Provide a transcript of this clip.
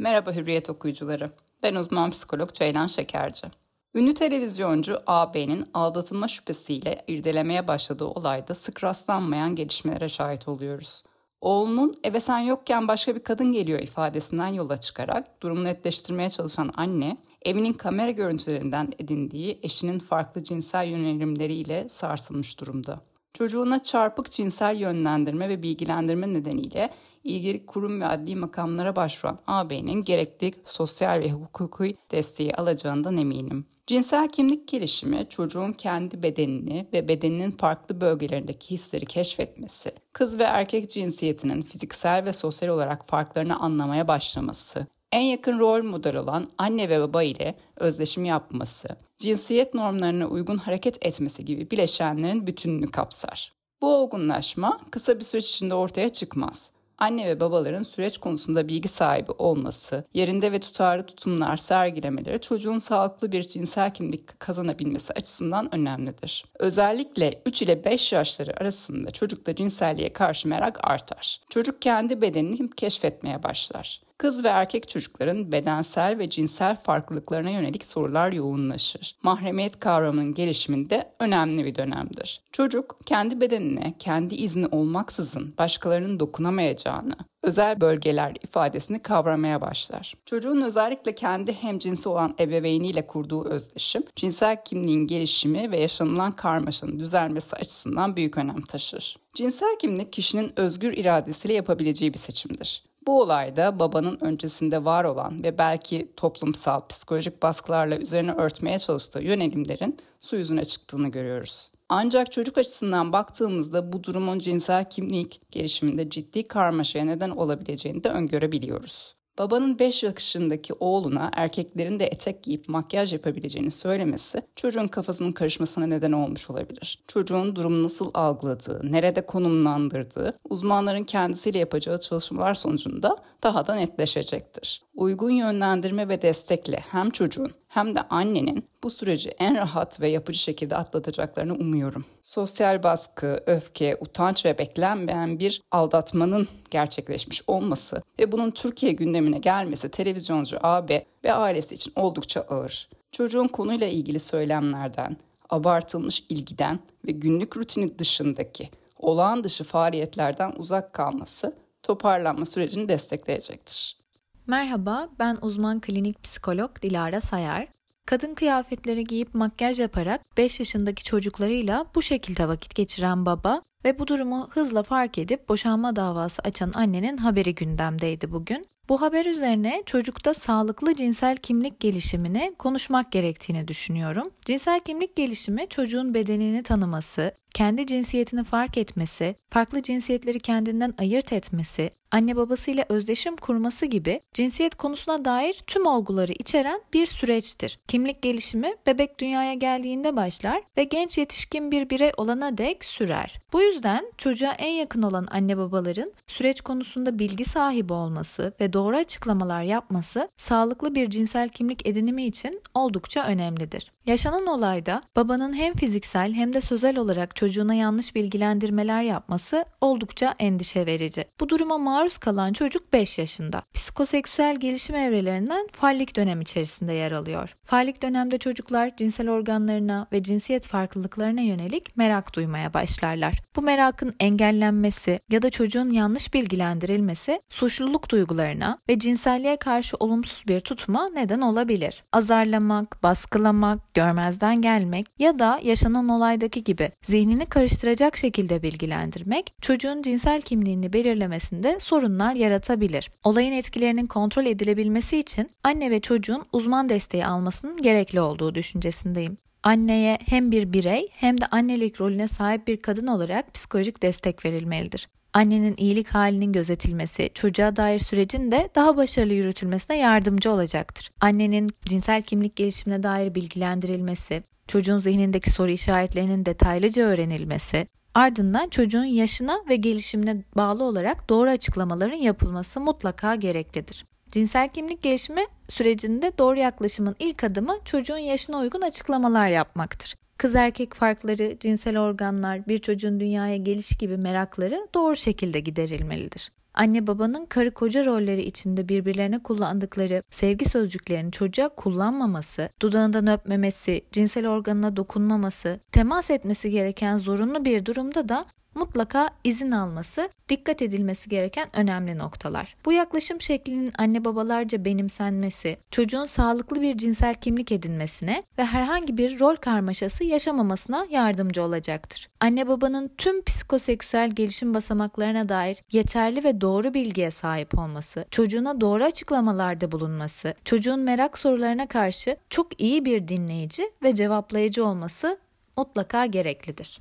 Merhaba Hürriyet okuyucuları. Ben uzman psikolog Ceylan Şekerci. Ünlü televizyoncu AB'nin aldatılma şüphesiyle irdelemeye başladığı olayda sık rastlanmayan gelişmelere şahit oluyoruz. Oğlunun eve sen yokken başka bir kadın geliyor ifadesinden yola çıkarak durumu netleştirmeye çalışan anne, evinin kamera görüntülerinden edindiği eşinin farklı cinsel yönelimleriyle sarsılmış durumda. Çocuğuna çarpık cinsel yönlendirme ve bilgilendirme nedeniyle ilgili kurum ve adli makamlara başvuran AB'nin gerekli sosyal ve hukuki desteği alacağından eminim. Cinsel kimlik gelişimi çocuğun kendi bedenini ve bedeninin farklı bölgelerindeki hisleri keşfetmesi, kız ve erkek cinsiyetinin fiziksel ve sosyal olarak farklarını anlamaya başlaması, en yakın rol model olan anne ve baba ile özleşim yapması, cinsiyet normlarına uygun hareket etmesi gibi bileşenlerin bütününü kapsar. Bu olgunlaşma kısa bir süreç içinde ortaya çıkmaz anne ve babaların süreç konusunda bilgi sahibi olması, yerinde ve tutarlı tutumlar sergilemeleri çocuğun sağlıklı bir cinsel kimlik kazanabilmesi açısından önemlidir. Özellikle 3 ile 5 yaşları arasında çocukta cinselliğe karşı merak artar. Çocuk kendi bedenini keşfetmeye başlar. Kız ve erkek çocukların bedensel ve cinsel farklılıklarına yönelik sorular yoğunlaşır. Mahremiyet kavramının gelişiminde önemli bir dönemdir. Çocuk kendi bedenine kendi izni olmaksızın başkalarının dokunamayacağını, özel bölgeler ifadesini kavramaya başlar. Çocuğun özellikle kendi hemcinsi olan ebeveyniyle kurduğu özdeşim, cinsel kimliğin gelişimi ve yaşanılan karmaşanın düzelmesi açısından büyük önem taşır. Cinsel kimlik kişinin özgür iradesiyle yapabileceği bir seçimdir. Bu olayda babanın öncesinde var olan ve belki toplumsal psikolojik baskılarla üzerine örtmeye çalıştığı yönelimlerin su yüzüne çıktığını görüyoruz. Ancak çocuk açısından baktığımızda bu durumun cinsel kimlik gelişiminde ciddi karmaşaya neden olabileceğini de öngörebiliyoruz. Babanın 5 yaşındaki oğluna erkeklerin de etek giyip makyaj yapabileceğini söylemesi çocuğun kafasının karışmasına neden olmuş olabilir. Çocuğun durumu nasıl algıladığı, nerede konumlandırdığı uzmanların kendisiyle yapacağı çalışmalar sonucunda daha da netleşecektir. Uygun yönlendirme ve destekle hem çocuğun hem de annenin bu süreci en rahat ve yapıcı şekilde atlatacaklarını umuyorum. Sosyal baskı, öfke, utanç ve beklenmeyen bir aldatmanın gerçekleşmiş olması ve bunun Türkiye gündemine gelmesi televizyoncu AB ve ailesi için oldukça ağır. Çocuğun konuyla ilgili söylemlerden, abartılmış ilgiden ve günlük rutini dışındaki olağan dışı faaliyetlerden uzak kalması toparlanma sürecini destekleyecektir. Merhaba, ben uzman klinik psikolog Dilara Sayar. Kadın kıyafetleri giyip makyaj yaparak 5 yaşındaki çocuklarıyla bu şekilde vakit geçiren baba ve bu durumu hızla fark edip boşanma davası açan annenin haberi gündemdeydi bugün. Bu haber üzerine çocukta sağlıklı cinsel kimlik gelişimini konuşmak gerektiğini düşünüyorum. Cinsel kimlik gelişimi çocuğun bedenini tanıması, kendi cinsiyetini fark etmesi, farklı cinsiyetleri kendinden ayırt etmesi, anne babasıyla özdeşim kurması gibi cinsiyet konusuna dair tüm olguları içeren bir süreçtir. Kimlik gelişimi bebek dünyaya geldiğinde başlar ve genç yetişkin bir birey olana dek sürer. Bu yüzden çocuğa en yakın olan anne babaların süreç konusunda bilgi sahibi olması ve doğru açıklamalar yapması sağlıklı bir cinsel kimlik edinimi için oldukça önemlidir. Yaşanan olayda babanın hem fiziksel hem de sözel olarak çocuğuna yanlış bilgilendirmeler yapması oldukça endişe verici. Bu duruma maruz kalan çocuk 5 yaşında. Psikoseksüel gelişim evrelerinden fallik dönem içerisinde yer alıyor. Fallik dönemde çocuklar cinsel organlarına ve cinsiyet farklılıklarına yönelik merak duymaya başlarlar. Bu merakın engellenmesi ya da çocuğun yanlış bilgilendirilmesi suçluluk duygularına ve cinselliğe karşı olumsuz bir tutuma neden olabilir. Azarlamak, baskılamak, görmezden gelmek ya da yaşanan olaydaki gibi zihnini karıştıracak şekilde bilgilendirmek çocuğun cinsel kimliğini belirlemesinde sorunlar yaratabilir. Olayın etkilerinin kontrol edilebilmesi için anne ve çocuğun uzman desteği almasının gerekli olduğu düşüncesindeyim. Anneye hem bir birey hem de annelik rolüne sahip bir kadın olarak psikolojik destek verilmelidir. Annenin iyilik halinin gözetilmesi, çocuğa dair sürecin de daha başarılı yürütülmesine yardımcı olacaktır. Annenin cinsel kimlik gelişimine dair bilgilendirilmesi, çocuğun zihnindeki soru işaretlerinin detaylıca öğrenilmesi, ardından çocuğun yaşına ve gelişimine bağlı olarak doğru açıklamaların yapılması mutlaka gereklidir. Cinsel kimlik gelişimi sürecinde doğru yaklaşımın ilk adımı çocuğun yaşına uygun açıklamalar yapmaktır. Kız erkek farkları, cinsel organlar, bir çocuğun dünyaya geliş gibi merakları doğru şekilde giderilmelidir. Anne babanın karı koca rolleri içinde birbirlerine kullandıkları sevgi sözcüklerini çocuğa kullanmaması, dudağından öpmemesi, cinsel organına dokunmaması, temas etmesi gereken zorunlu bir durumda da mutlaka izin alması dikkat edilmesi gereken önemli noktalar. Bu yaklaşım şeklinin anne babalarca benimsenmesi, çocuğun sağlıklı bir cinsel kimlik edinmesine ve herhangi bir rol karmaşası yaşamamasına yardımcı olacaktır. Anne babanın tüm psikoseksüel gelişim basamaklarına dair yeterli ve doğru bilgiye sahip olması, çocuğuna doğru açıklamalarda bulunması, çocuğun merak sorularına karşı çok iyi bir dinleyici ve cevaplayıcı olması mutlaka gereklidir.